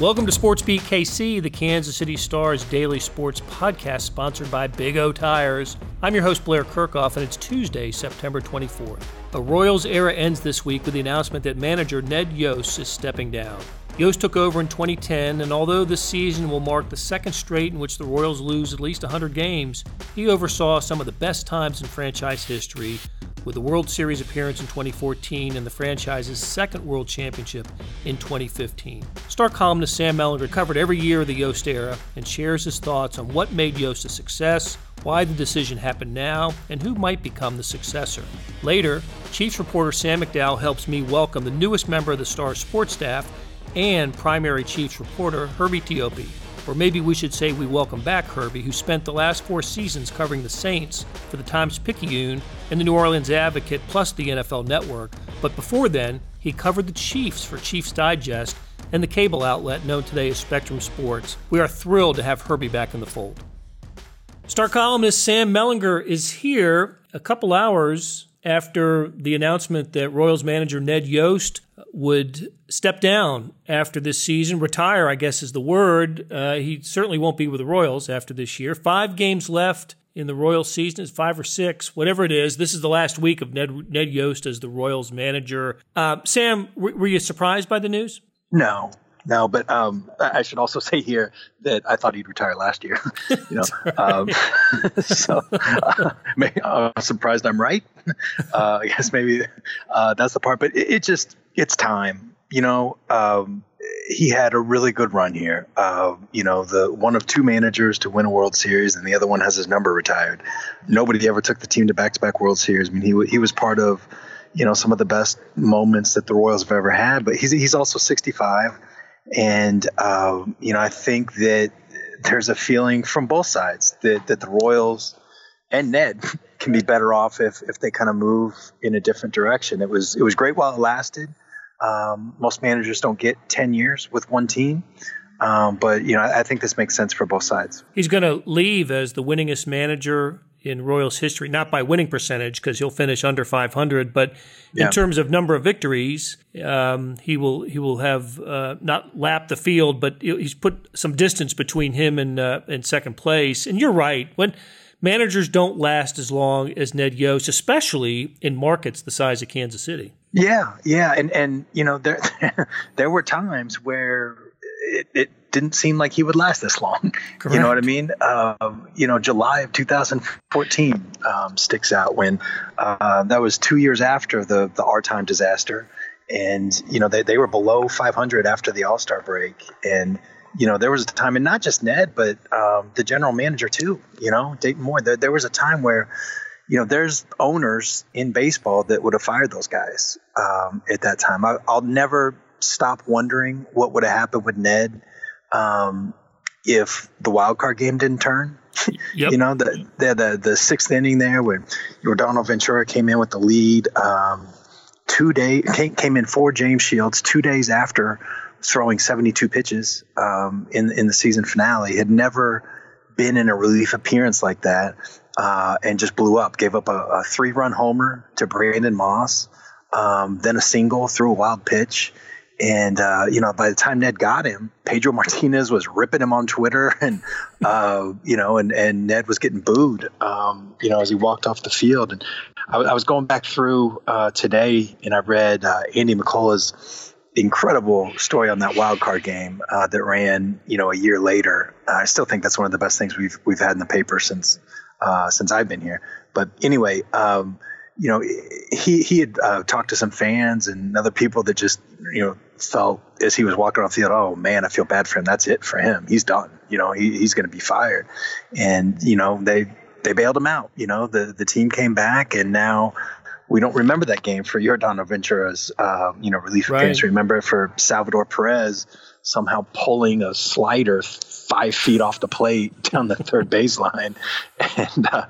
Welcome to Sports Beat KC, the Kansas City Stars daily sports podcast sponsored by Big O Tires. I'm your host, Blair Kerkhoff, and it's Tuesday, September 24th. A Royals era ends this week with the announcement that manager Ned Yost is stepping down. Yost took over in 2010, and although this season will mark the second straight in which the Royals lose at least 100 games, he oversaw some of the best times in franchise history with the World Series appearance in 2014 and the franchise's second World Championship in 2015. Star columnist Sam Mellinger covered every year of the Yost era and shares his thoughts on what made Yost a success, why the decision happened now, and who might become the successor. Later, Chiefs reporter Sam McDowell helps me welcome the newest member of the Star sports staff and primary Chiefs reporter Herbie Teope. Or maybe we should say we welcome back Herbie, who spent the last four seasons covering the Saints for the Times Picayune and the New Orleans Advocate plus the NFL Network. But before then, he covered the Chiefs for Chiefs Digest and the cable outlet known today as Spectrum Sports. We are thrilled to have Herbie back in the fold. Star columnist Sam Mellinger is here a couple hours after the announcement that Royals manager Ned Yost would step down after this season, retire, I guess is the word. Uh, he certainly won't be with the Royals after this year. Five games left in the Royals season, it's five or six, whatever it is. This is the last week of Ned, Ned Yost as the Royals manager. Uh, Sam, were you surprised by the news? No, no, but um, I should also say here that I thought he'd retire last year. you know, um, so uh, maybe, uh, I'm surprised I'm right. Uh, I guess maybe uh, that's the part, but it, it, just it's time. You know, um, he had a really good run here. Uh, you know, the one of two managers to win a World Series, and the other one has his number retired. Nobody ever took the team to back-to-back World Series. I mean, he he was part of you know some of the best moments that the Royals have ever had. But he's he's also 65 and, uh, you know, I think that there's a feeling from both sides that, that the Royals and Ned can be better off if, if they kind of move in a different direction. It was, it was great while it lasted. Um, most managers don't get 10 years with one team. Um, but, you know, I think this makes sense for both sides. He's going to leave as the winningest manager in Royals history, not by winning percentage because he'll finish under 500, but yeah. in terms of number of victories, um, he will he will have uh, not lapped the field, but he's put some distance between him and uh, and second place. And you're right when managers don't last as long as Ned Yost, especially in markets the size of Kansas City. Yeah, yeah, and and you know there there were times where it, it didn't seem like he would last this long. Correct. You know what I mean? Um, you know, July of 2014 um, sticks out when uh, that was two years after the the our time disaster, and you know they they were below 500 after the All Star break, and you know there was a time, and not just Ned, but um, the general manager too. You know, Dayton Moore. There, there was a time where. You know, there's owners in baseball that would have fired those guys um, at that time. I, I'll never stop wondering what would have happened with Ned um, if the wild card game didn't turn. Yep. you know, the, the, the the sixth inning there where Yordano Ventura came in with the lead. Um, two day came, came in for James Shields two days after throwing 72 pitches um, in in the season finale. Had never been in a relief appearance like that, uh, and just blew up. Gave up a, a three run homer to Brandon Moss, um, then a single through a wild pitch and uh, you know, by the time Ned got him, Pedro Martinez was ripping him on Twitter, and uh, you know, and and Ned was getting booed, um, you know, as he walked off the field. And I, I was going back through uh, today, and I read uh, Andy McCullough's incredible story on that wild card game uh, that ran, you know, a year later. I still think that's one of the best things we've we've had in the paper since uh, since I've been here. But anyway. Um, you know, he he had uh, talked to some fans and other people that just you know felt as he was walking off the field, oh man, I feel bad for him. That's it for him. He's done. You know, he, he's going to be fired. And you know, they they bailed him out. You know, the the team came back, and now we don't remember that game for Yordano Ventura's uh, you know relief right. games. Remember it for Salvador Perez somehow pulling a slider five feet off the plate down the third baseline and uh,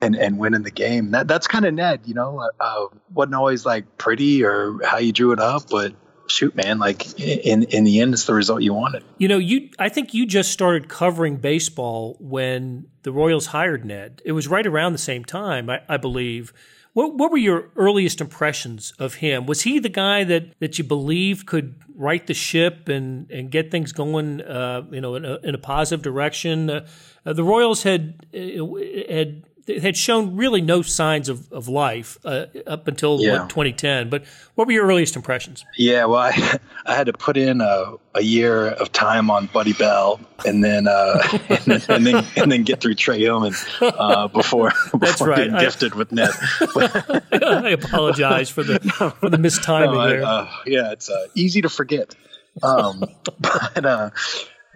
and and winning the game. That that's kind of Ned, you know. Uh, uh, wasn't always like pretty or how you drew it up, but shoot, man, like in in the end, it's the result you wanted. You know, you I think you just started covering baseball when the Royals hired Ned. It was right around the same time, I, I believe What, what were your earliest impressions of him? Was he the guy that, that you believe could right the ship and, and get things going, uh, you know, in a, in a positive direction? Uh, uh the Royals had uh, had had shown really no signs of, of life uh, up until yeah. what, 2010. But what were your earliest impressions? Yeah, well, I, I had to put in a, a year of time on Buddy Bell, and then uh, and, then, and, then and then get through Trey Hillman uh, before before right. getting I, gifted with Ned. I apologize for the for the mistiming no, I, there. Uh, yeah, it's uh, easy to forget. Um, but uh,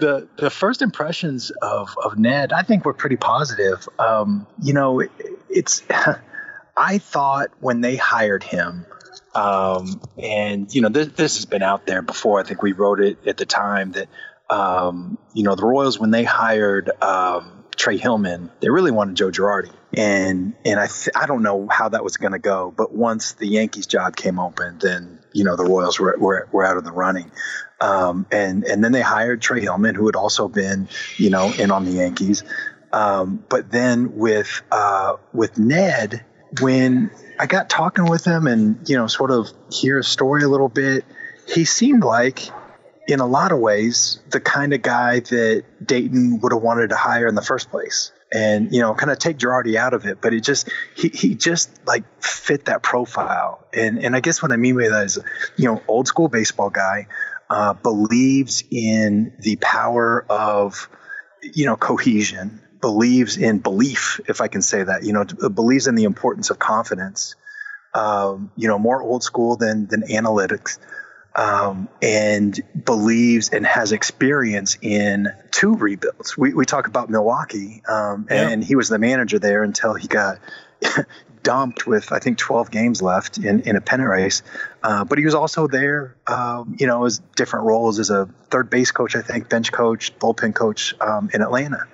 the the first impressions of of Ned, I think, were pretty positive. Um, you know, it, it's I thought when they hired him, um, and you know, this, this has been out there before. I think we wrote it at the time that um, you know the Royals when they hired um, Trey Hillman, they really wanted Joe Girardi, and and I th- I don't know how that was going to go, but once the Yankees job came open, then you know the Royals were were, were out of the running. Um, and and then they hired Trey Hillman, who had also been, you know, in on the Yankees. Um, but then with uh, with Ned, when I got talking with him and you know, sort of hear a story a little bit, he seemed like, in a lot of ways, the kind of guy that Dayton would have wanted to hire in the first place. And you know, kind of take Girardi out of it, but it just he he just like fit that profile. And and I guess what I mean by that is, you know, old school baseball guy uh, believes in the power of, you know, cohesion, believes in belief, if I can say that, you know, believes in the importance of confidence. Um, you know, more old school than than analytics, um, and believes and has experience in two rebuilds. We we talk about Milwaukee, um, yeah. and, and he was the manager there until he got dumped with I think 12 games left in, in a pennant race. Uh, but he was also there, um, you know, as different roles as a third base coach, I think, bench coach, bullpen coach um, in Atlanta.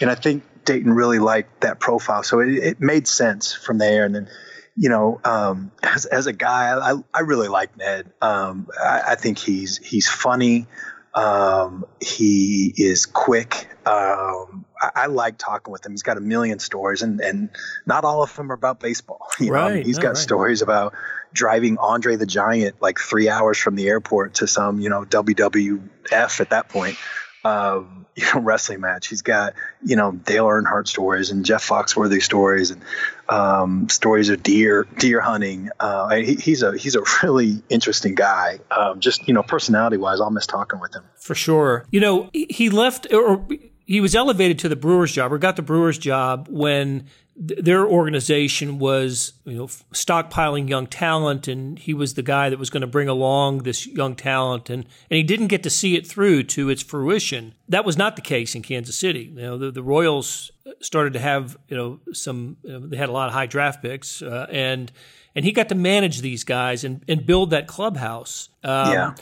And I think Dayton really liked that profile, so it, it made sense from there. And then, you know, um, as, as a guy, I, I really like Ned. Um, I, I think he's he's funny. Um, he is quick. Um, I, I, like talking with him. He's got a million stories, and, and not all of them are about baseball. You right. Know? He's got right. stories about driving Andre the Giant like three hours from the airport to some, you know, WWF at that point um, you know wrestling match. He's got you know Dale Earnhardt stories and Jeff Foxworthy stories and um, stories of deer deer hunting. Uh, he, he's a he's a really interesting guy. Um, just you know personality wise, I'll miss talking with him for sure. You know he left or he was elevated to the Brewers job or got the Brewers job when their organization was you know stockpiling young talent and he was the guy that was going to bring along this young talent and and he didn't get to see it through to its fruition. That was not the case in Kansas City. You know the, the Royals started to have you know some you know, they had a lot of high draft picks uh, and and he got to manage these guys and and build that clubhouse. Um, yeah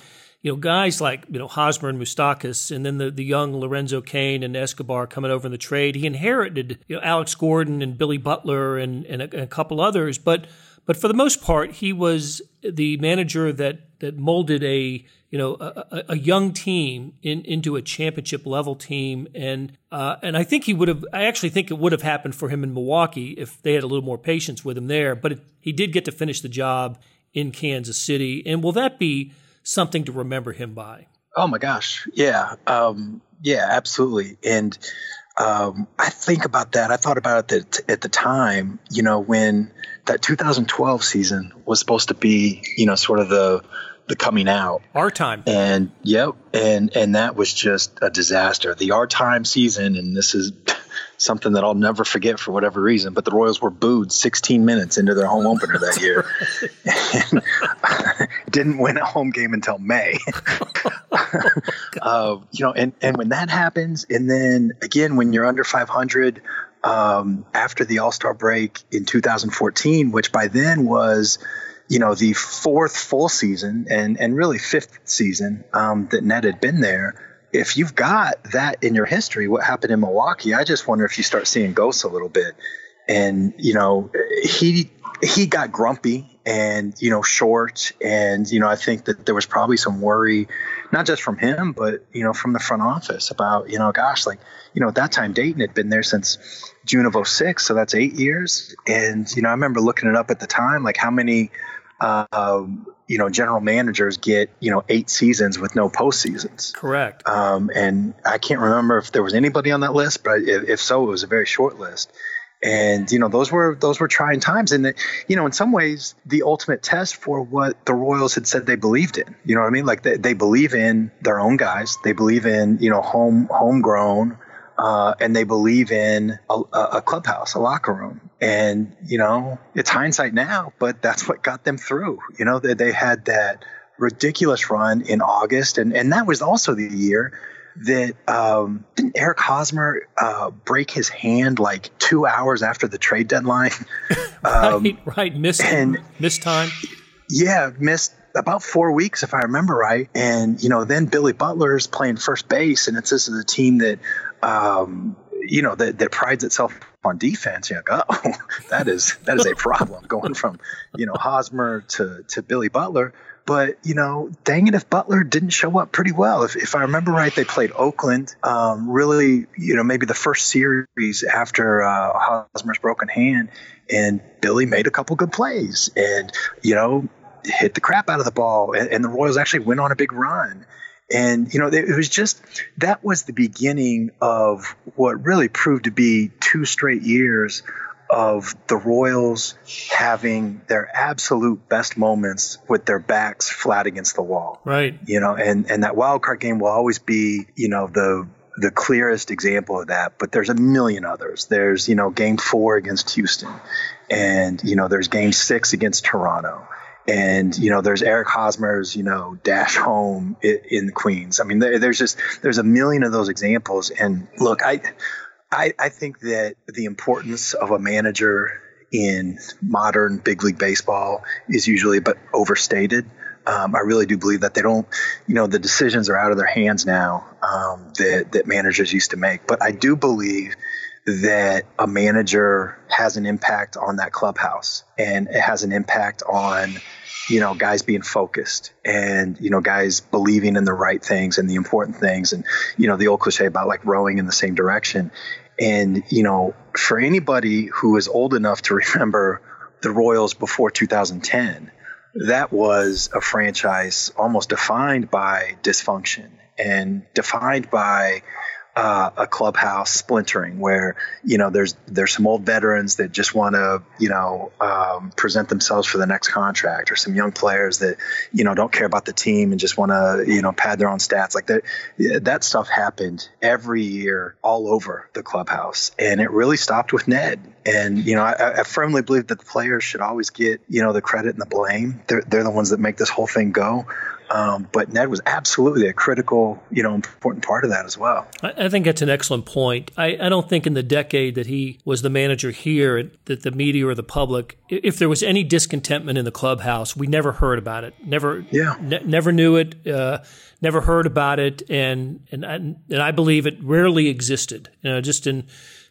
you know, guys like, you know, Hosmer and Moustakas and then the, the young Lorenzo Cain and Escobar coming over in the trade. He inherited, you know, Alex Gordon and Billy Butler and, and, a, and a couple others. But, but for the most part, he was the manager that, that molded a, you know, a, a young team in, into a championship level team. And, uh, and I think he would have, I actually think it would have happened for him in Milwaukee if they had a little more patience with him there. But it, he did get to finish the job in Kansas City. And will that be, something to remember him by. Oh my gosh, yeah, um, yeah, absolutely. And um, I think about that. I thought about it at the time, you know, when that 2012 season was supposed to be, you know, sort of the the coming out. Our time. And yep, and and that was just a disaster. The our time season, and this is something that I'll never forget for whatever reason. But the Royals were booed 16 minutes into their home opener that year, and didn't win a home game until May. uh, you know, and and when that happens, and then again when you're under 500. Um, after the All Star break in 2014, which by then was, you know, the fourth full season and and really fifth season um, that Ned had been there if you've got that in your history, what happened in Milwaukee, I just wonder if you start seeing ghosts a little bit. And you know, he he got grumpy and you know short and you know I think that there was probably some worry not just from him but you know from the front office about you know gosh like you know at that time Dayton had been there since June of 06 so that's 8 years and you know I remember looking it up at the time like how many uh, you know, general managers get you know eight seasons with no postseasons. Correct. Um, and I can't remember if there was anybody on that list, but if, if so, it was a very short list and you know those were those were trying times and you know in some ways the ultimate test for what the royals had said they believed in you know what i mean like they, they believe in their own guys they believe in you know home homegrown uh, and they believe in a, a, clubhouse, a locker room. And, you know, it's hindsight now, but that's what got them through. You know, they, they had that ridiculous run in August. And, and that was also the year that um, didn't Eric Hosmer uh, break his hand like two hours after the trade deadline? um, right, right, missed and missed time. Yeah, missed about four weeks if I remember right. And you know, then Billy Butler's playing first base, and it's this is a team that um, you know that, that prides itself on defense. You're like, oh, that is that is a problem going from you know Hosmer to to Billy Butler. But, you know, dang it if Butler didn't show up pretty well. If, if I remember right, they played Oakland, um, really, you know, maybe the first series after uh, Hosmer's broken hand. And Billy made a couple good plays and, you know, hit the crap out of the ball. And, and the Royals actually went on a big run. And, you know, it was just that was the beginning of what really proved to be two straight years of the Royals having their absolute best moments with their backs flat against the wall. Right. You know, and, and that wild card game will always be, you know, the the clearest example of that, but there's a million others. There's, you know, game four against Houston, and, you know, there's game six against Toronto. And, you know, there's Eric Hosmer's, you know, dash home in, Queens. I mean, there, there's just, there's a million of those examples. And look, I, I, I think that the importance of a manager in modern big league baseball is usually but overstated. Um, I really do believe that they don't, you know, the decisions are out of their hands now um, that that managers used to make. But I do believe that a manager has an impact on that clubhouse, and it has an impact on you know, guys being focused and, you know, guys believing in the right things and the important things and, you know, the old cliche about like rowing in the same direction. And, you know, for anybody who is old enough to remember the Royals before 2010, that was a franchise almost defined by dysfunction and defined by uh, a clubhouse splintering where you know there's there's some old veterans that just want to you know um, present themselves for the next contract or some young players that you know don't care about the team and just want to you know pad their own stats. Like that that stuff happened every year all over the clubhouse and it really stopped with Ned. And you know I, I firmly believe that the players should always get you know the credit and the blame. They're, they're the ones that make this whole thing go um, but Ned was absolutely a critical, you know, important part of that as well. I, I think that's an excellent point. I, I, don't think in the decade that he was the manager here that the media or the public, if there was any discontentment in the clubhouse, we never heard about it. Never, yeah, ne- never knew it. Uh, never heard about it, and and and I believe it rarely existed. You know, just in.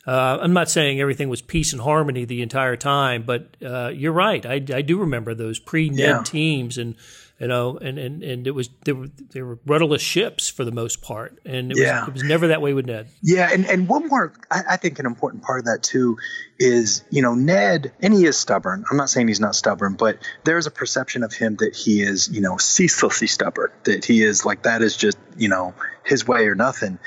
Uh, I'm not saying everything was peace and harmony the entire time, but uh, you're right. I, I do remember those pre-Ned yeah. teams and you know, and, and, and it was they were they were rudderless ships for the most part, and it yeah. was it was never that way with Ned. Yeah, and and one more, I, I, think an important part of that too is you know Ned, and he is stubborn. I'm not saying he's not stubborn, but there is a perception of him that he is you know ceaselessly stubborn, that he is like that is just you know his way or nothing.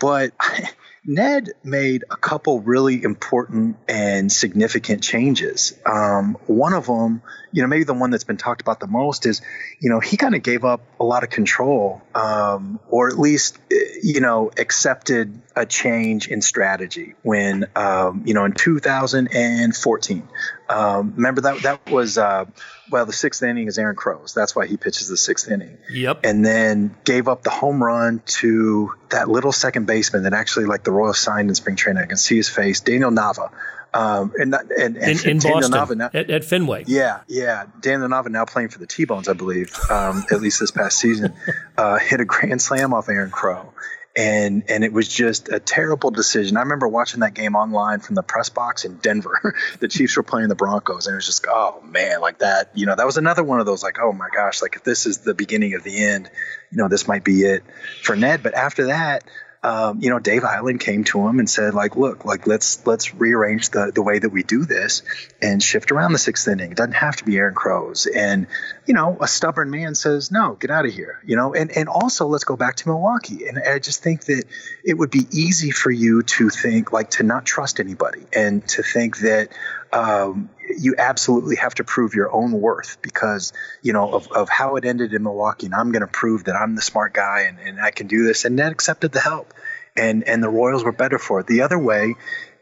But Ned made a couple really important and significant changes. Um, one of them, you know, maybe the one that's been talked about the most is, you know, he kind of gave up a lot of control, um, or at least, you know, accepted a change in strategy when, um, you know, in 2014. Um, remember that that was uh, well, the sixth inning is Aaron Crow's. That's why he pitches the sixth inning. Yep. And then gave up the home run to that little second baseman that actually, like the Royal signed in spring training. I can see his face, Daniel Nava. Um, and, and, and, in, in Boston now, at, at, Fenway. Yeah, yeah. Daniel Nava now playing for the T Bones, I believe, um, at least this past season, uh, hit a grand slam off Aaron Crow. and and it was just a terrible decision. I remember watching that game online from the press box in Denver. the Chiefs were playing the Broncos, and it was just oh man, like that. You know, that was another one of those like oh my gosh, like if this is the beginning of the end, you know, this might be it for Ned. But after that, um, you know, Dave Eiland came to him and said, like, look, like let's let's rearrange the the way that we do this and shift around the sixth inning. It doesn't have to be Aaron Crows. And you know, a stubborn man says, no, get out of here. You know, and and also let's go back to Milwaukee. And I just think that it would be easy for you to think like to not trust anybody and to think that um, you absolutely have to prove your own worth because you know of, of how it ended in Milwaukee, and I'm going to prove that I'm the smart guy and, and I can do this. And Ned accepted the help, and and the Royals were better for it. The other way,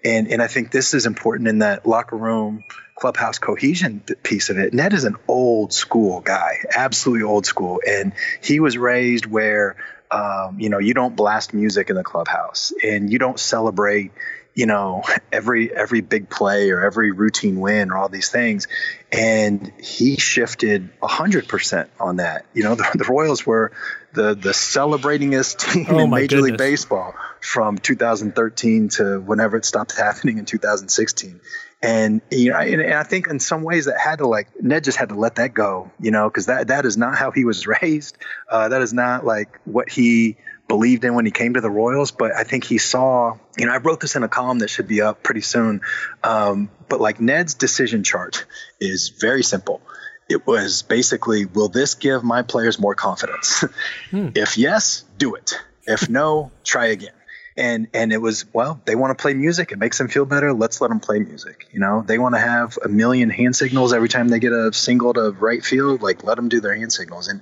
and and I think this is important in that locker room clubhouse cohesion piece of it. Ned is an old school guy, absolutely old school, and he was raised where um, you know you don't blast music in the clubhouse and you don't celebrate you know every every big play or every routine win or all these things. And he shifted 100% on that. You know the, the royals were the the celebratingest team oh in major goodness. league baseball from 2013 to whenever it stopped happening in 2016 and you know and, and, i think in some ways that had to like ned just had to let that go you know because that that is not how he was raised. Uh, that is not like what he believed in when he came to the Royals, but I think he saw, you know, I wrote this in a column that should be up pretty soon. Um, but like Ned's decision chart is very simple. It was basically, will this give my players more confidence? Hmm. if yes, do it. If no, try again and and it was well they want to play music. It makes them feel better. Let's let them play music you know? They want to have a million hand signals every time they get a single to right field like let them do their hand signals. And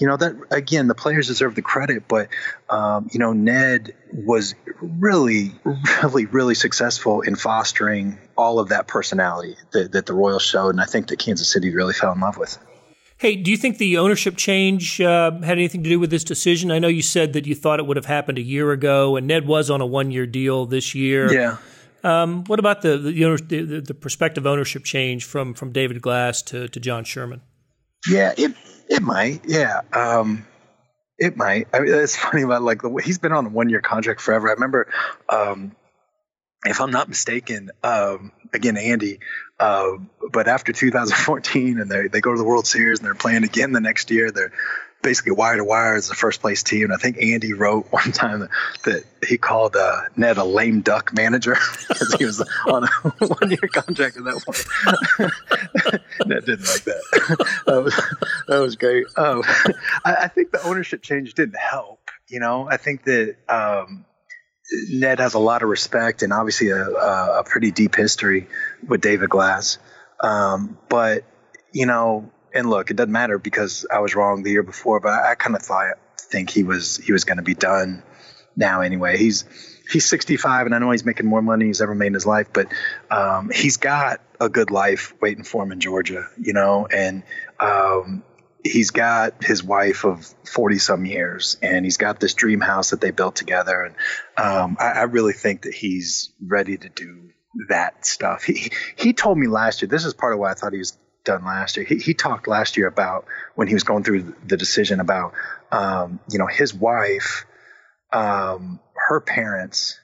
you know that again the players deserve the credit but um, you know ned was really really really successful in fostering all of that personality that, that the royals showed and i think that kansas city really fell in love with Hey, do you think the ownership change uh, had anything to do with this decision? I know you said that you thought it would have happened a year ago, and Ned was on a one-year deal this year. Yeah. Um, what about the the, the the, prospective ownership change from from David Glass to, to John Sherman? Yeah, it it might. Yeah, um, it might. I mean, it's funny about like the way he's been on a one year contract forever. I remember, um, if I'm not mistaken, um, again Andy uh, but after 2014, and they they go to the World Series and they're playing again the next year, they're basically wire to wire as the first place team. And I think Andy wrote one time that, that he called uh, Ned a lame duck manager because he was on a one year contract at that point. Ned didn't like that. that, was, that was great. Um, I, I, think the ownership change didn't help. You know, I think that. Um, Ned has a lot of respect and obviously a, a, pretty deep history with David Glass. Um, but, you know, and look, it doesn't matter because I was wrong the year before, but I, I kind of thought, think he was, he was going to be done now anyway. He's, he's 65 and I know he's making more money he's ever made in his life, but um, he's got a good life waiting for him in Georgia, you know, and um, he's got his wife of 40 some years and he's got this dream house that they built together and um, I, I, really think that he's ready to do that stuff he he told me last year this is part of why i thought he was done last year he, he talked last year about when he was going through the decision about um, you know his wife um, her parents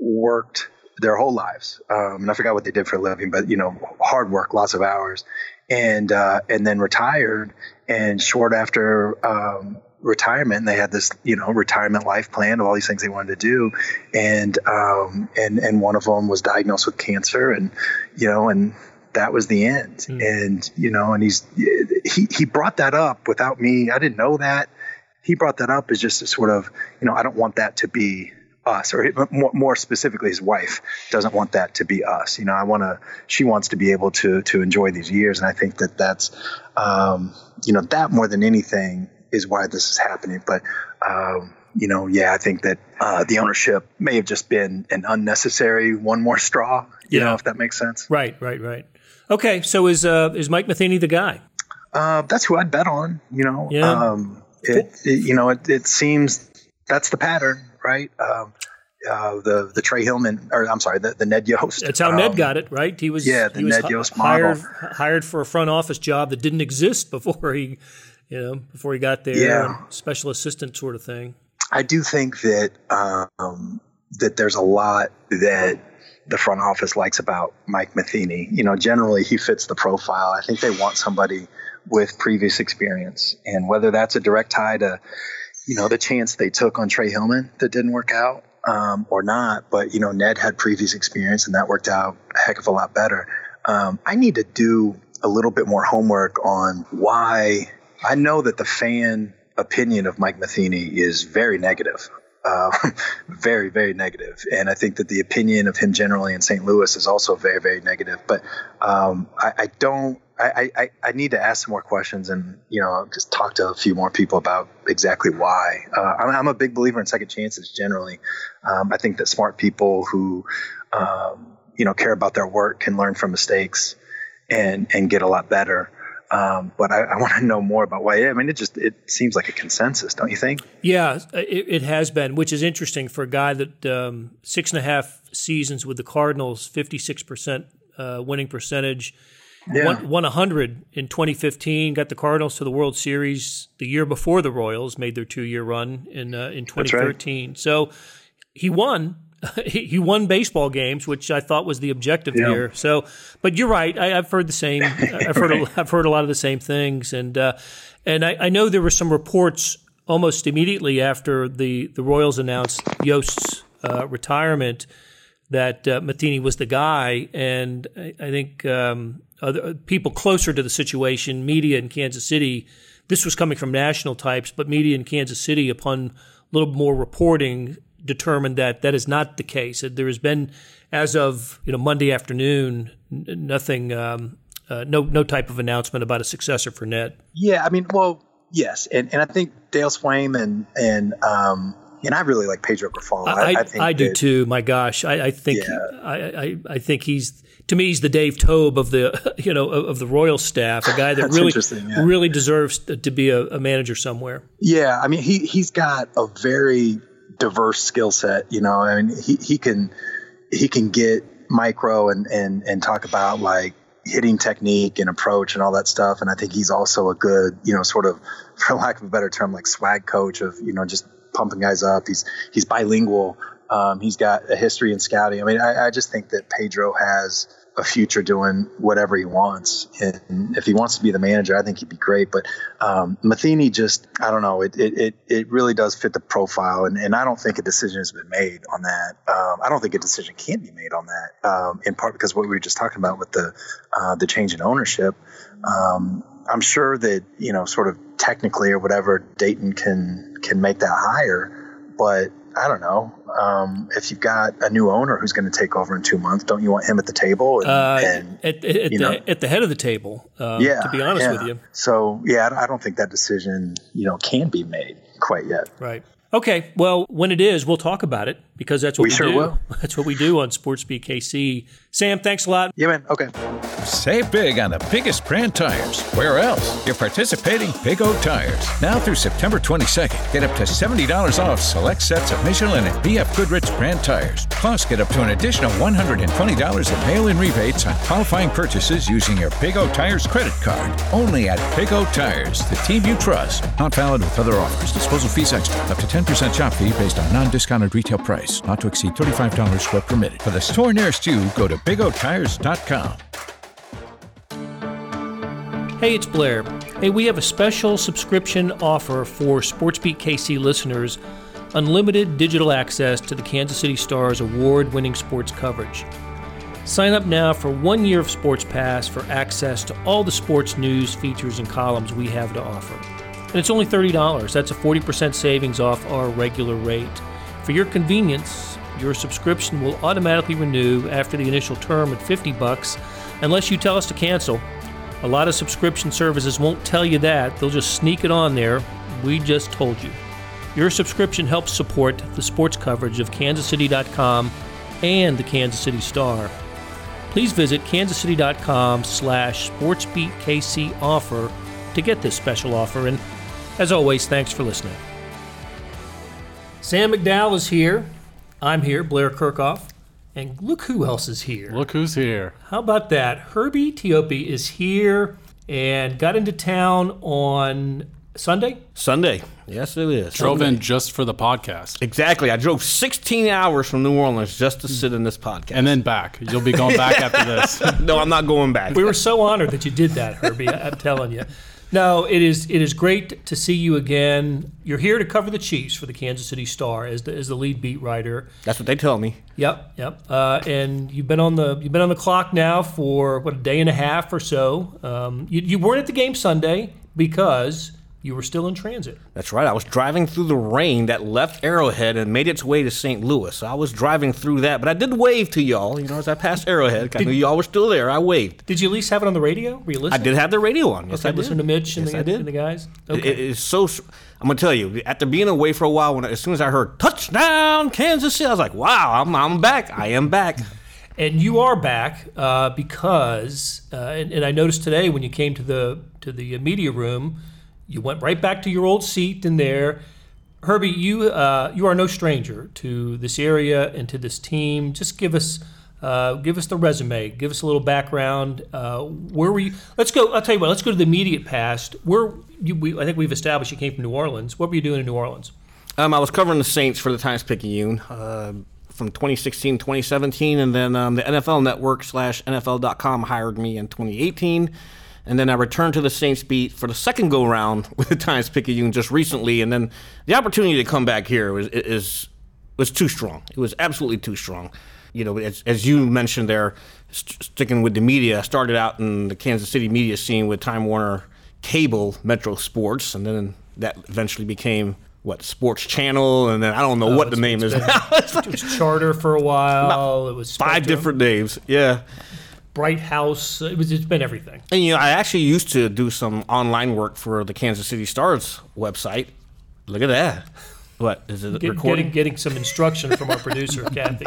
worked their whole lives um, and i forgot what they did for a living but you know hard work lots of hours and uh, and then retired. And short after um, retirement, they had this you know retirement life plan of all these things they wanted to do, and um, and and one of them was diagnosed with cancer, and you know and that was the end. Mm. And you know, and he's he he brought that up without me. I didn't know that. He brought that up as just a sort of you know I don't want that to be us, or more specifically, his wife doesn't want that to be us. You know, I want to. She wants to be able to to enjoy these years, and I think that that's, um, you know, that more than anything is why this is happening. But, um, you know, yeah, I think that uh, the ownership may have just been an unnecessary one more straw. You yeah. know, if that makes sense. Right, right, right. Okay, so is uh, is Mike Matheny the guy? Uh, that's who I'd bet on. You know, yeah. Um, it, it, you know, it, it seems that's the pattern right? Um, uh, the the Trey Hillman, or I'm sorry, the, the Ned Yost. That's how um, Ned got it, right? He was yeah, the Ned was Yost hired, model. hired for a front office job that didn't exist before he, you know, before he got there. Yeah, special assistant sort of thing. I do think that um, that there's a lot that the front office likes about Mike Matheny. You know, generally he fits the profile. I think they want somebody with previous experience, and whether that's a direct tie to, you know, the chance they took on Trey Hillman that didn't work out, um, or not. But you know, Ned had previous experience, and that worked out a heck of a lot better. Um, I need to do a little bit more homework on why. I know that the fan opinion of Mike Matheny is very negative uh, very, very negative. And I think that the opinion of him generally in St. Louis is also very, very negative. But um, I, I, don't. I, I, I, need to ask some more questions and you know just talk to a few more people about exactly why. Uh, I'm, I'm, a big believer in second chances generally. Um, I think that smart people who um, you know care about their work can learn from mistakes and and get a lot better. Um, but I, I want to know more about why. I mean, it just it seems like a consensus, don't you think? Yeah, it, it has been, which is interesting for a guy that um, six and a half seasons with the Cardinals, fifty six percent uh, winning percentage. Yeah. Won, won 100 in 2015. Got the Cardinals to the World Series the year before the Royals made their two year run in uh, in 2013. Right. So he won he won baseball games, which I thought was the objective yeah. here. So, but you're right. I, have heard the same. I've heard. right. a, I've heard a lot of the same things, and uh, and I, I, know there were some reports almost immediately after the the Royals announced Yost's uh, retirement that uh, Matheny was the guy, and I, I think um, other people closer to the situation, media in Kansas City. This was coming from national types, but media in Kansas City, upon a little more reporting, determined that that is not the case. There has been, as of you know Monday afternoon, nothing, um, uh, no no type of announcement about a successor for Ned. Yeah, I mean, well, yes, and and I think Dale Sveum and and um, and I really like Pedro Grifol. I, I, I, I do too. My gosh, I, I think yeah. I, I, I think he's to me he's the Dave Toub of the you know of the Royal staff, a guy that really yeah. really deserves to be a, a, manager somewhere. Yeah, I mean he he's got a very diverse skill set. You know, I mean, he, he can he can get micro and and and talk about like hitting technique and approach and all that stuff. And I think he's also a good, you know, sort of, for lack of a better term, like swag coach of, you know, just pumping guys up. He's he's bilingual. Um, he's got a history in scouting. I mean, I, I just think that Pedro has a future doing whatever he wants. And if he wants to be the manager, I think he'd be great. But um, Matheny just, I don't know, it, it, it, it, really does fit the profile. And, and I don't think a decision has been made on that. Um, I don't think a decision can be made on that, um, in part because what we were just talking about with the, uh, the change in ownership. Um, I'm sure that, you know, sort of technically or whatever, Dayton can, can make that hire. But I don't know. Um, if you've got a new owner who's going to take over in two months, don't you want him at the table? And, uh, and at, at, the, at, the, head of the table. Uh, yeah. To be honest yeah. with you. So yeah, I don't think that decision you know can be made quite yet. Right. Okay. Well, when it is, we'll talk about it because that's what we, we sure do. will. That's what we do on SportsBeat KC. Sam, thanks a lot. Yeah, man. Okay. Save big on the biggest brand tires. Where else? You're participating Big O Tires. Now through September 22nd, get up to $70 off select sets of Michelin and BF Goodrich brand tires. Plus, get up to an additional $120 in mail-in rebates on qualifying purchases using your Big O Tires credit card. Only at Big O Tires, the team you trust. Not valid with other offers. Disposal fees extra. Up to 10% shop fee based on non-discounted retail price. Not to exceed $35 where permitted. For the store nearest you, go to BigOTires.com. Hey, it's Blair. Hey, we have a special subscription offer for SportsBeat KC listeners unlimited digital access to the Kansas City Stars award winning sports coverage. Sign up now for one year of Sports Pass for access to all the sports news, features, and columns we have to offer. And it's only $30. That's a 40% savings off our regular rate. For your convenience, your subscription will automatically renew after the initial term at 50 bucks unless you tell us to cancel. A lot of subscription services won't tell you that. They'll just sneak it on there. We just told you. Your subscription helps support the sports coverage of kansascity.com and the Kansas City Star. Please visit kansascity.com slash to get this special offer. And as always, thanks for listening. Sam McDowell is here. I'm here, Blair Kerkhoff. And look who else is here. Look who's here. How about that? Herbie Teope is here and got into town on Sunday? Sunday. Yes, it is. Drove Sunday. in just for the podcast. Exactly. I drove 16 hours from New Orleans just to sit in this podcast. And then back. You'll be going back after this. no, I'm not going back. We were so honored that you did that, Herbie. I'm telling you. No, it is it is great to see you again. You're here to cover the Chiefs for the Kansas City Star as the as the lead beat writer. That's what they tell me. Yep, yep. Uh, and you've been on the you've been on the clock now for what a day and a half or so. Um, you, you weren't at the game Sunday because you were still in transit. That's right. I was driving through the rain that left Arrowhead and made its way to St. Louis. I was driving through that, but I did wave to y'all. You know, as I passed Arrowhead, I knew y'all were still there. I waved. Did you at least have it on the radio? Were you listening? I did have the radio on. Yes, Okay, I did. listen to Mitch and, Yes, the, I did. and the guys. It- Okay. It is so. I'm gonna tell you. After being away for a while, when as soon as I heard touchdown Kansas City, I was like, "Wow, I'm, I'm back. I am back." And you are back uh, because, uh, and, and I noticed today when you came to the to the media room, you went right back to your old seat in there. Herbie, you uh, you are no stranger to this area and to this team. Just give us uh, give us the resume. Give us a little background. Uh, where were you? Let's go. I'll tell you what. Let's go to the immediate past. Where you, we, I think we've established you came from New Orleans. What were you doing in New Orleans? Um, I was covering the Saints for the Times Picayune uh, from 2016, 2017, and then um, the NFL Network slash NFL.com hired me in 2018. And then I returned to the Saints beat for the second go round with the Times Picayune just recently. And then the opportunity to come back here was is was too strong. It was absolutely too strong. You know, as, as you mentioned there, st- sticking with the media, I started out in the Kansas City media scene with Time Warner Cable, Metro Sports, and then that eventually became what Sports Channel, and then I don't know oh, what the name is now. It was Charter for a while. it was five different names. Yeah. Bright House. Uh, it was. It's been everything. And you know, I actually used to do some online work for the Kansas City Stars website. Look at that. What is it Get, recording? getting getting some instruction from our producer Kathy.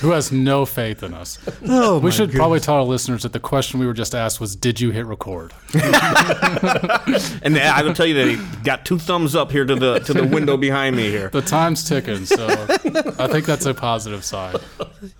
Who has no faith in us. Oh, we should probably tell our listeners that the question we were just asked was Did you hit record? and I will tell you that he got two thumbs up here to the to the window behind me here. The time's ticking, so I think that's a positive sign.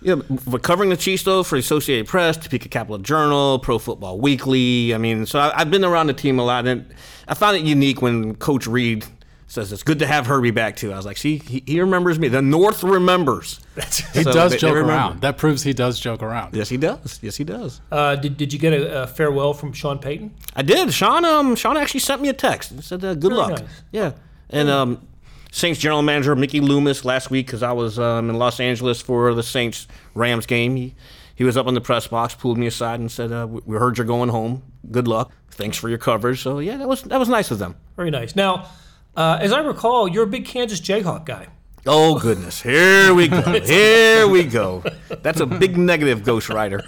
Yeah, but covering the Chiefs though for the Associated Press, Topeka Capital Journal, Pro Football Weekly. I mean, so I, I've been around the team a lot, and I found it unique when Coach Reid says it's good to have Herbie back too. I was like, see, he, he remembers me. The North remembers. He So does they- they joke remember. around. That proves he does joke around. Yes, he does. Yes, he does. Uh, did, did you get a, a farewell from Sean Payton? I did. Sean, um, Sean actually sent me a text and said, uh, "Good Very luck." nice. Yeah, and um, Saints general manager Mickey Loomis last week because I was um, in Los Angeles for the Saints Rams game. He he was up in the press box, pulled me aside, and said, uh, "We we heard you're going home. Good luck. Thanks for your coverage." So yeah, that was that was nice of them. Very nice. Now, uh, as I recall, you're a big Kansas Jayhawk guy. Oh goodness, here we go, here we go. That's a big negative, Ghost Rider.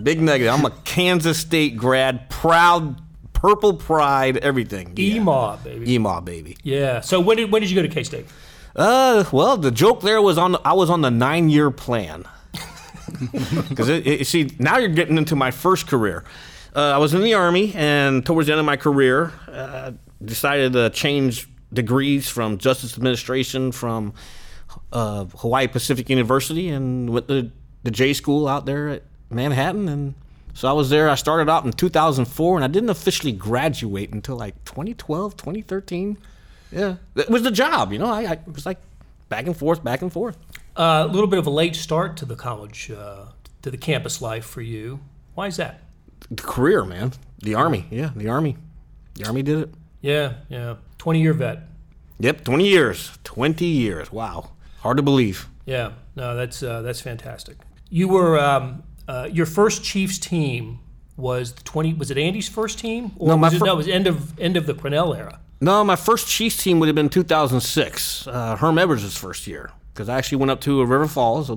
Big negative. I'm a Kansas State grad, proud, purple pride, everything. Yeah. EMAW, baby. Emaw, baby. Yeah. So when did when did you go to K State? Uh, well, the joke there was on. I was on the nine-year plan. Because see, now you're getting into my first career. Uh, I was in the army, and towards the end of my career, uh, decided to change degrees from justice administration from uh, Hawaii Pacific University, and went to the J school out there at Manhattan, and so I was there. I started out in 2004, and I didn't officially graduate until like 2012, 2013. Yeah, it was the job, you know. I, I it was like back and forth, back and forth. Uh, a little bit of a late start to the college, uh, to the campus life for you. Why is that? The career, man. The army, yeah, the army. The army did it. Yeah, yeah. Twenty year vet. Yep, 20 years. 20 years. Wow, hard to believe. Yeah. No, that's uh, that's fantastic. You were um, uh, your first Chiefs team was the twenty. Was it Andy's first team? Or No, my was it, fir- no, it was end of end of the Crennel era. No, my first Chiefs team would have been 2006, uh, Herm Edwards' first year, because I actually went up to River Falls. Uh,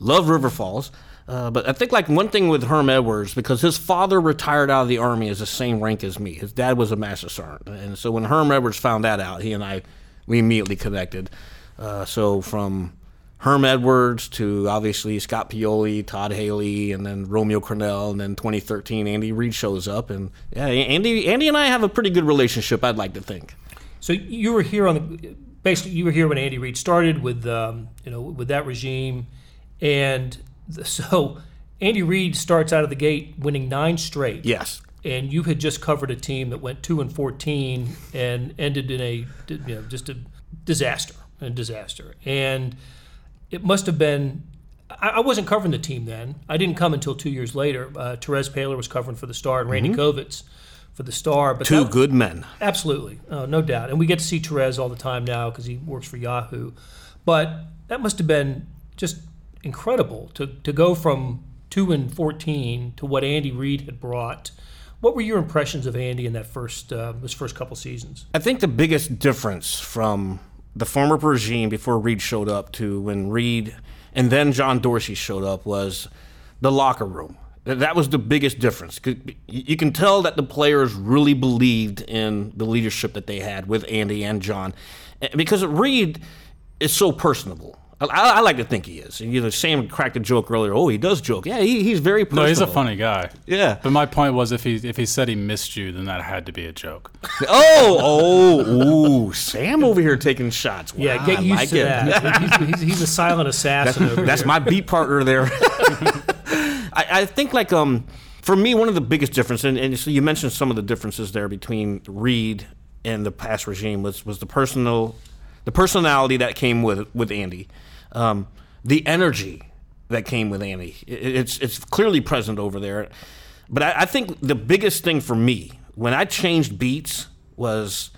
love River Falls. Uh, but I think like one thing with Herm Edwards, because his father retired out of the army as the same rank as me. His dad was a master sergeant, and so when Herm Edwards found that out, he and I we immediately connected. Uh, so from Herm Edwards to obviously Scott Pioli, Todd Haley, and then Romeo Crennel, and then 2013 Andy Reid shows up, and yeah, Andy Andy and I have a pretty good relationship. I'd like to think. So you were here on the basically you were here when Andy Reid started with um, you know with that regime, and so Andy Reid starts out of the gate winning nine straight. Yes. and you had just covered a team that went two and fourteen and ended in a you know just a disaster, a disaster, and it must have been. I I wasn't covering the team then. I didn't come until two years later. Uh, Terez Paylor was covering for the Star and Randy Covitz for the Star. But Two that- good men. Absolutely, uh, no doubt. And we get to see Therese all the time now because he works for Yahoo. But that must have been just incredible to, to go from 2 and 14 to what Andy Reid had brought. What were your impressions of Andy in that first uh, first couple seasons? I think the biggest difference from the former regime before Reid showed up to when Reid and then John Dorsey showed up was the locker room. That was the biggest difference. You can tell that the players really believed in the leadership that they had with Andy and John, Eh, because Reid is so personable. I, I like to think he is. You know, Sam cracked a joke earlier. Oh, he does joke. Yeah, he, he's very No, he's a funny guy. Yeah. But my point was, if he if he said he missed you, then that had to be a joke. Oh, oh, ooh, Sam over here taking shots. Yeah, get used like to it. that. he's, he's, he's a silent assassin over That's here. my beat partner there. I, I think like um for me one of the biggest differences and, and so you mentioned some of the differences there between Reid and the past regime was was the personal the personality that came with with Andy, um, the energy that came with Andy. It- it's it's clearly present over there. But I, I think the biggest thing for me when I changed beats was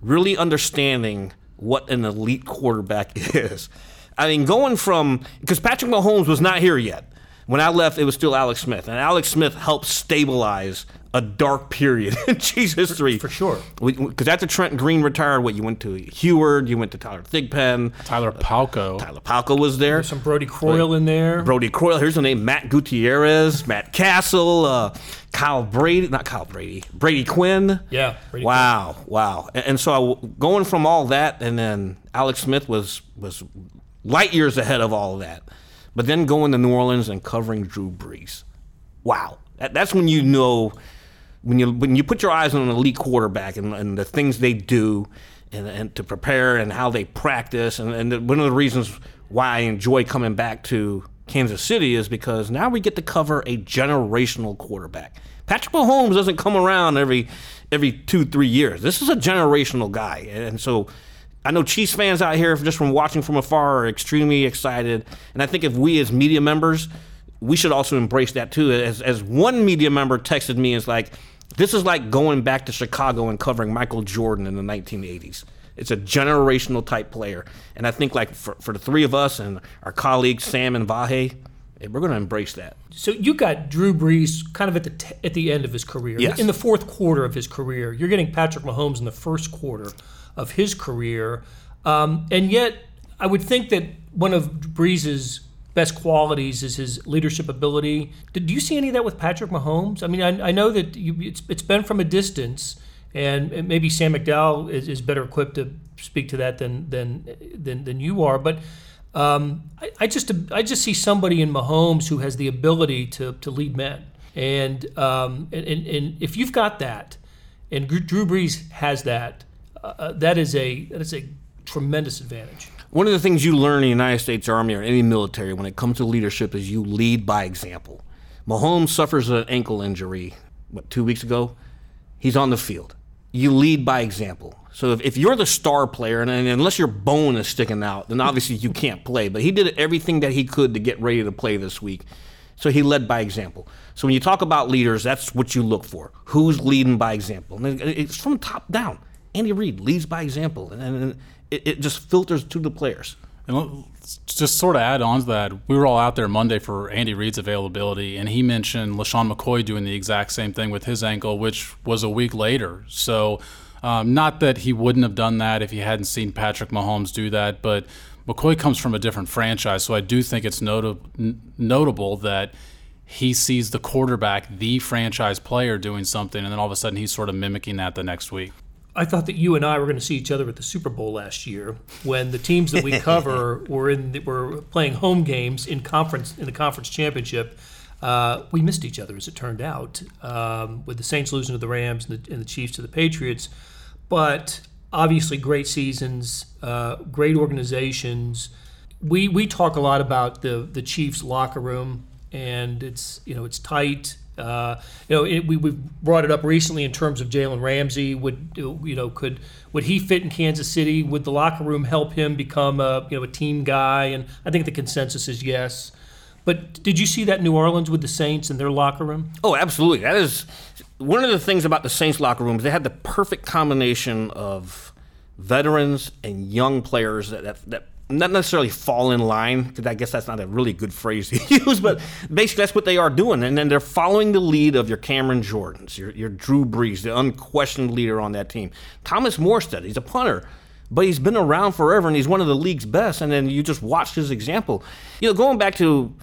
really understanding what an elite quarterback is. I mean, going from because Patrick Mahomes was not here yet. When I left, it was still Alex Smith, and Alex Smith helped stabilize a dark period in Chiefs history for sure. Because after Trent Green retired, what you went to Huard, you went to Tyler Thigpen, Tyler Palko. Tyler Palko was there. There's Some Brodie Croyle in there. Brodie Croyle. Here's the name: Matt Gutierrez, Matt Cassel, uh, Kyle Brady, not Kyle Brady, Brady Quinn. Yeah, Brady wow, wow. And, and so I going from all that, and then Alex Smith was was light years ahead of all of that. But then going to New Orleans and covering Drew Brees. Wow, that, that's when you know when you when you put your eyes on an elite quarterback and, and the things they do and, and to prepare and how they practice and, and one of the reasons why I enjoy coming back to Kansas City is because now we get to cover a generational quarterback. Patrick Mahomes doesn't come around every every two three years. This is a generational guy, and so I know Chiefs fans out here just from watching from afar are extremely excited, and I think if we as media members we should also embrace that too. As, as one media member texted me, it's like, this is like going back to Chicago and covering Michael Jordan in the 1980s. It's a generational type player. And I think like for, for the three of us and our colleagues, Sam and Vahe, eh, we're going to embrace that. So you got Drew Brees kind of at the t- at the end of his career, Yes. in the fourth quarter of his career. You're getting Patrick Mahomes in the first quarter of his career, um, and yet I would think that one of Brees's best qualities is his leadership ability. Did do you see any of that with Patrick Mahomes? I mean, I, I know that you, it's it's been from a distance, and maybe Sam McDowell is, is better equipped to speak to that than than than, than you are, but. Um, I, I just I just see somebody in Mahomes who has the ability to, to lead men, and, um, and and if you've got that, and Drew Brees has that, uh, that is a that is a tremendous advantage. One of the things you learn in the United States Army or any military when it comes to leadership is you lead by example. Mahomes suffers an ankle injury, what, two weeks ago? He's on the field. You lead by example. So if, if you're the star player, and, and unless your bone is sticking out, then obviously you can't play. But he did everything that he could to get ready to play this week. So he led by example. So when you talk about leaders, that's what you look for. Who's leading by example? And it's from top down. Andy Reid leads by example, and, and it, it just filters to the players. And just sort of add on to that, we were all out there Monday for Andy Reid's availability, and he mentioned LeSean McCoy doing the exact same thing with his ankle, which was a week later. So, um, not that he wouldn't have done that if he hadn't seen Patrick Mahomes do that, but McCoy comes from a different franchise, so I do think it's notable that he sees the quarterback, the franchise player, doing something, and then all of a sudden he's sort of mimicking that the next week. I thought that you and I were going to see each other at the Super Bowl last year when the teams that we cover were in the, were playing home games in conference in the conference championship. Uh, we missed each other, as it turned out, um, with the Saints losing to the Rams and the, and the Chiefs to the Patriots. But obviously, great seasons, uh, great organizations. We we talk a lot about the the Chiefs locker room, and it's you know it's tight. Uh, you know, it, we we brought it up recently in terms of Jalen Ramsey. Would you know could would he fit in Kansas City? Would the locker room help him become a you know a team guy? And I think the consensus is yes. But did you see that New Orleans with the Saints in their locker room? Oh, absolutely. That is one of the things about the Saints locker rooms. They had the perfect combination of veterans and young players that that, that not necessarily fall in line because I guess that's not a really good phrase to use, but basically that's what they are doing. And then they're following the lead of your Cameron Jordans, your, your Drew Brees, the unquestioned leader on that team. Thomas Morstead, he's a punter, but he's been around forever and he's one of the league's best. And then you just watch his example. You know, going back to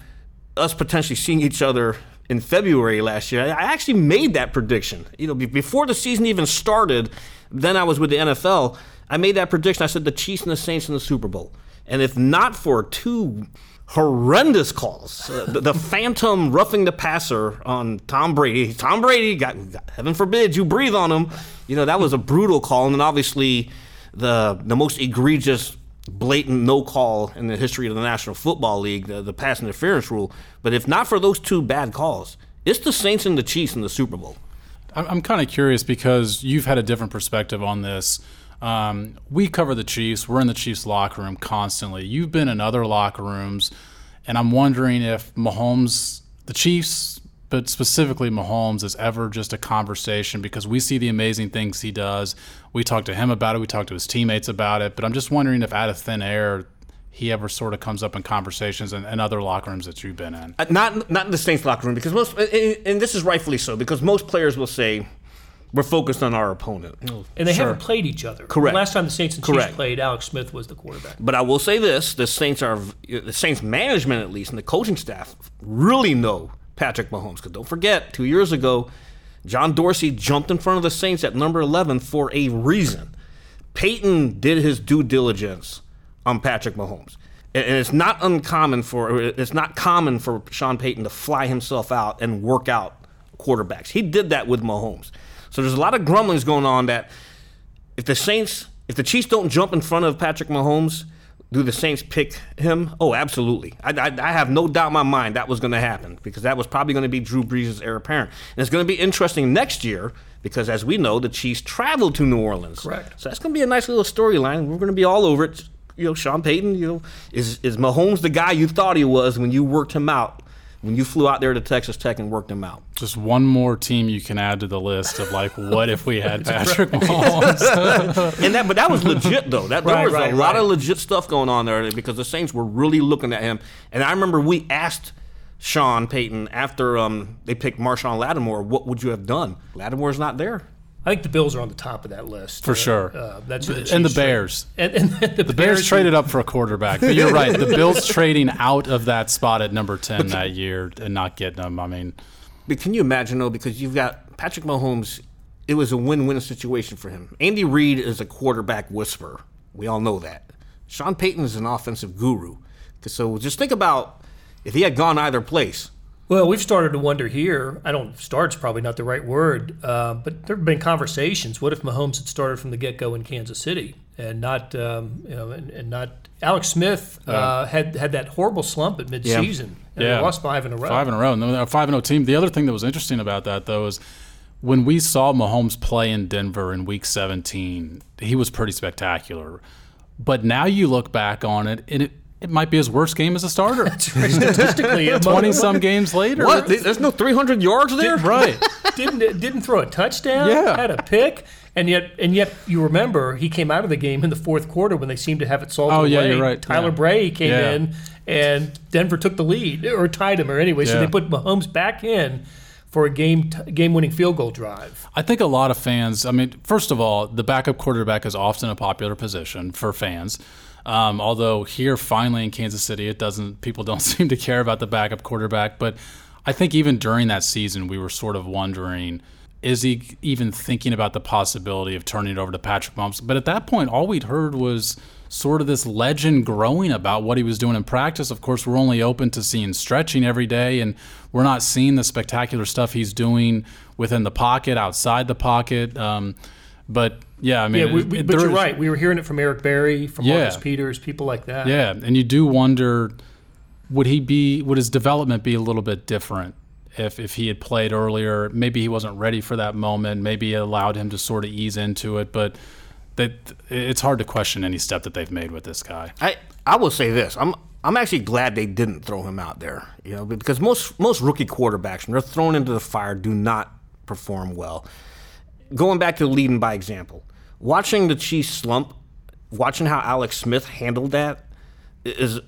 us potentially seeing each other in February last year, I actually made that prediction. You know, before the season even started, then I was with the NFL. I made that prediction. I said the Chiefs and the Saints in the Super Bowl. And if not for two horrendous calls, uh, the, phantom roughing the passer on Tom Brady, Tom Brady got, heaven forbid you breathe on him. You know that was a brutal call, and then obviously the the most egregious, blatant no call in the history of the National Football League, the, the pass interference rule. But if not for those two bad calls, it's the Saints and the Chiefs in the Super Bowl. I'm kind of curious because you've had a different perspective on this um, we cover the Chiefs. We're in the Chiefs locker room constantly. You've been in other locker rooms, and I'm wondering if Mahomes, the Chiefs, but specifically Mahomes, is ever just a conversation because we see the amazing things he does. We talk to him about it. We talk to his teammates about it. But I'm just wondering if out of thin air, he ever sort of comes up in conversations and, and other locker rooms that you've been in. Uh, not not in the Saints locker room because most, and this is rightfully so because most players will say we're focused on our opponent. Oh, and they sure. haven't played each other. Correct. The last time the Saints and Correct. Chiefs played, Alex Smith was the quarterback. But I will say this: the Saints are the Saints management, at least, and the coaching staff really know Patrick Mahomes. Because don't forget, two years ago, John Dorsey jumped in front of the Saints at number 11 for a reason. Payton did his due diligence on Patrick Mahomes. And it's not uncommon for it's not common for Sean Payton to fly himself out and work out quarterbacks. He did that with Mahomes. So there's a lot of grumblings going on that if the Saints, if the Chiefs don't jump in front of Patrick Mahomes, do the Saints pick him? Oh, absolutely. I, I, I have no doubt in my mind that was going to happen because that was probably going to be Drew Brees' heir apparent. And it's going to be interesting next year because, as we know, the Chiefs traveled to New Orleans. Correct. So that's going to be a nice little storyline. We're going to be all over it. You know, Sean Payton, you know, is, is Mahomes the guy you thought he was when you worked him out when you flew out there to Texas Tech and worked them out. Just one more team you can add to the list of like, what if we had Patrick Mahomes? and that, but that was legit though. That right, there was right, a lot of legit stuff going on there because the Saints were really looking at him. And I remember we asked Sean Payton after um, they picked Marshon Lattimore, what would you have done? Lattimore's not there. I think the Bills are on the top of that list for uh, sure. Uh, that's the and the Bears. And, and the, the, Bears, Bears traded up for a quarterback. But you're right. The Bills trading out of that spot at number ten that year and not getting them. I mean, but can you imagine though? Because you've got Patrick Mahomes. It was a win-win situation for him. Andy Reid is a quarterback whisperer. We all know that. Sean Payton is an offensive guru. So just think about if he had gone either place well, we've started to wonder here. I don't start's probably not the right word, uh, but there have been conversations. What if Mahomes had started from the get go in Kansas City and not, um, you know, and, and, not Alex Smith uh, had had that horrible slump at midseason. Yeah, yeah. lost five in a row. Five in a row. And then a five and zero team. The other thing that was interesting about that though is when we saw Mahomes play in Denver in Week 17, he was pretty spectacular. But now you look back on it, and it it might be his worst game as a starter. Right. Statistically, twenty some games later. What? There's no 300 yards there, Did, right? didn't didn't throw a touchdown. Yeah, had a pick, and yet and yet you remember he came out of the game in the fourth quarter when they seemed to have it solved. Oh away. yeah, you're right. Tyler yeah. Bray came yeah. in, and Denver took the lead or tied him or anyway. So they put Mahomes back in for a game game winning field goal drive. I think a lot of fans. I mean, first of all, the backup quarterback is often a popular position for fans. Um, although here, finally in Kansas City, it doesn't. People don't seem to care about the backup quarterback. But I think even during that season, we were sort of wondering. Is he even thinking about the possibility of turning it over to Patrick Mahomes? But at that point, all we'd heard was sort of this legend growing about what he was doing in practice. Of course, we're only open to seeing stretching every day, and we're not seeing the spectacular stuff he's doing within the pocket, outside the pocket. Um, but yeah, I mean, yeah, we, we, but you're right. We were hearing it from Eric Berry, from yeah. Marcus Peters, people like that. Yeah, and you do wonder, would he be? Would his development be a little bit different if if he had played earlier. Maybe he wasn't ready for that moment. Maybe it allowed him to sort of ease into it. But that it's hard to question any step that they've made with this guy. I I will say this. I'm I'm actually glad they didn't throw him out there. You know, because most most rookie quarterbacks when they're thrown into the fire do not perform well. Going back to leading by example, watching the Chiefs slump, watching how Alex Smith handled that is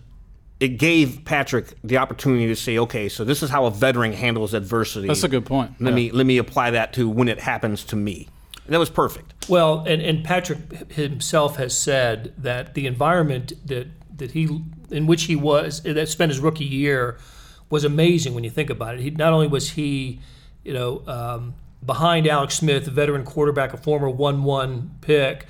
it gave Patrick the opportunity to say, okay, so this is how a veteran handles adversity. That's a good point. Let Yeah. me let me apply that to when it happens to me. And that was perfect. Well, and, and Patrick himself has said that the environment that that he in which he was that spent his rookie year was amazing when you think about it. He not only was he, you know, um, behind Alex Smith, a veteran quarterback, a former one-one pick,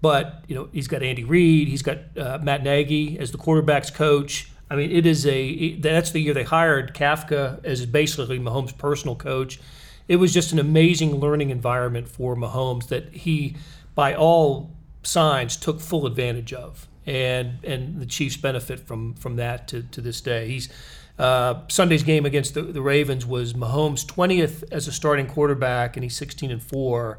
but you know he's got Andy Reid, he's got uh, Matt Nagy as the quarterbacks coach. I mean, it is a that's the year they hired Kafka as basically Mahomes' personal coach. It was just an amazing learning environment for Mahomes that he, by all signs, took full advantage of, and and the Chiefs benefit from from that to, to this day. He's uh, Sunday's game against the, the Ravens was Mahomes' 20th as a starting quarterback, and he's 16 and four.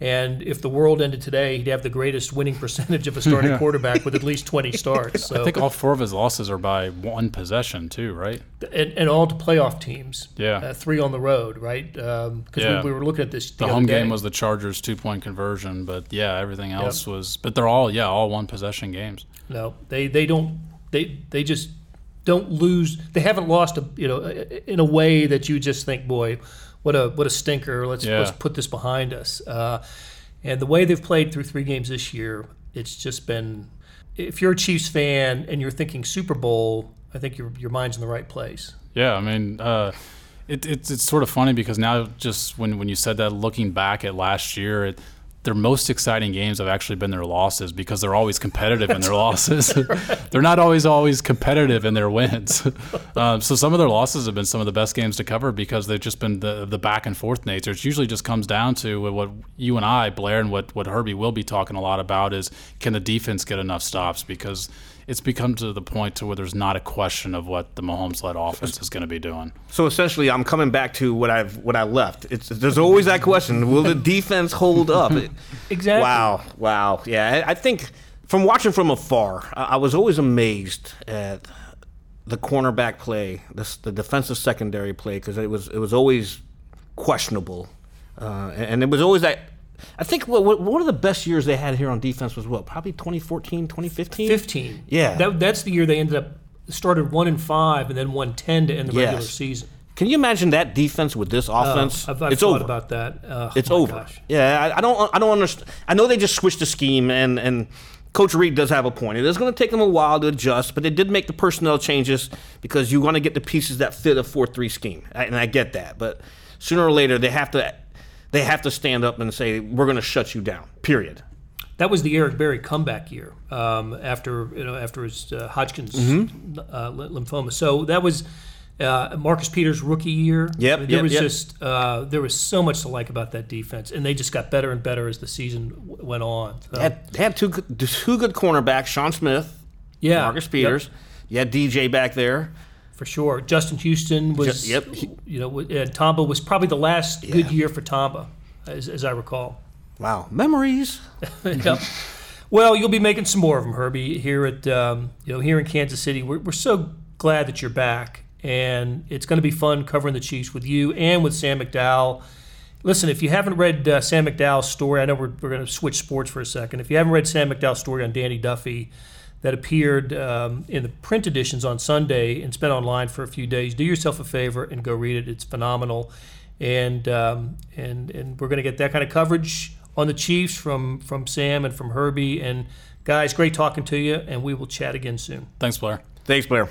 And if the world ended today, he'd have the greatest winning percentage of a starting quarterback with at least 20 starts. So, I think all four of his losses are by one possession too, right? and, and all to playoff teams. Yeah. Uh, three on the road, right? Because Yeah. we, we were looking at this. The other home game was the Chargers two point conversion, but yeah, everything else was. But they're all yeah, all one possession games. No, they they don't they they just don't lose. They haven't lost a you know in a way that you just think, boy, what a what a stinker. Let's Yeah. let's put this behind us. Uh, and the way they've played through three games this year, it's just been. If you're a Chiefs fan and you're thinking Super Bowl, I think your your mind's in the right place. Yeah, I mean, uh, it, it's it's sort of funny because now just when when you said that, looking back at last year, it, their most exciting games have actually been their losses because they're always competitive in their losses. they're not always always competitive in their wins. um, so some of their losses have been some of the best games to cover because they've just been the the back and forth nature. It usually just comes down to what you and I, Blair, and what what Herbie will be talking a lot about is can the defense get enough stops because it's become to the point to where there's not a question of what the Mahomes-led offense is going to be doing. So essentially, I'm coming back to what I've what I left. It's there's always that question: Will the defense hold up? Exactly. Wow, wow, yeah. I, I think from watching from afar, I, I was always amazed at the cornerback play, the, the defensive secondary play, because it was it was always questionable, uh, and, and it was always that. I think what, what, one of the best years they had here on defense was what, probably 2014, 2015? 15. Yeah. That, that's the year they ended up started one and five and then won ten to end the regular season. Can you imagine that defense with this offense? I've, I've it's thought over. about that. Uh, It's oh over. Gosh. Yeah, I, I don't. I don't understand. I know they just switched the scheme, and and Coach Reid does have a point. It is going to take them a while to adjust, but they did make the personnel changes because you want to get the pieces that fit a four-three scheme, I- and I get that. But sooner or later, they have to they have to stand up and say we're going to shut you down. Period. That was the Eric Berry comeback year um, after you know after his uh, Hodgkin's Mm-hmm. uh, lymphoma. So that was uh, Marcus Peters' rookie year. Yep, I mean, yep, there was yep. just uh, there was so much to like about that defense, and they just got better and better as the season w- went on. So, They had, they had two good, two good cornerbacks, Sean Smith, yeah, Marcus yep, Peters. You had DJ back there. For sure. Justin Houston was Ju- yep. you know, and Tamba was probably the last good year for Tamba, as, as I recall. Wow, memories. yep. Well, you'll be making some more of them, Herbie, here at um, you know here in Kansas City. We're, we're so glad that you're back, and it's going to be fun covering the Chiefs with you and with Sam McDowell. Listen, if you haven't read uh, Sam McDowell's story, I know we're, we're going to switch sports for a second. If you haven't read Sam McDowell's story on Danny Duffy that appeared um, in the print editions on Sunday and it's online for a few days, do yourself a favor and go read it. It's phenomenal, and um, and and we're going to get that kind of coverage on the Chiefs from from Sam and from Herbie. And guys, great talking to you, and we will chat again soon. Thanks, Blair. Thanks, Blair.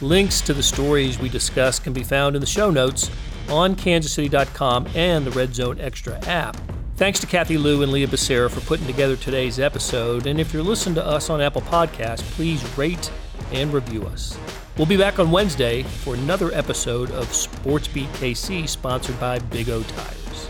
Links to the stories we discuss can be found in the show notes on kansascity.com and the Red Zone Extra app. Thanks to Kathy Lou and Leah Becerra for putting together today's episode. And if you're listening to us on Apple Podcasts, please rate and review us. We'll be back on Wednesday for another episode of Sports Beat KC, sponsored by Big O Tires.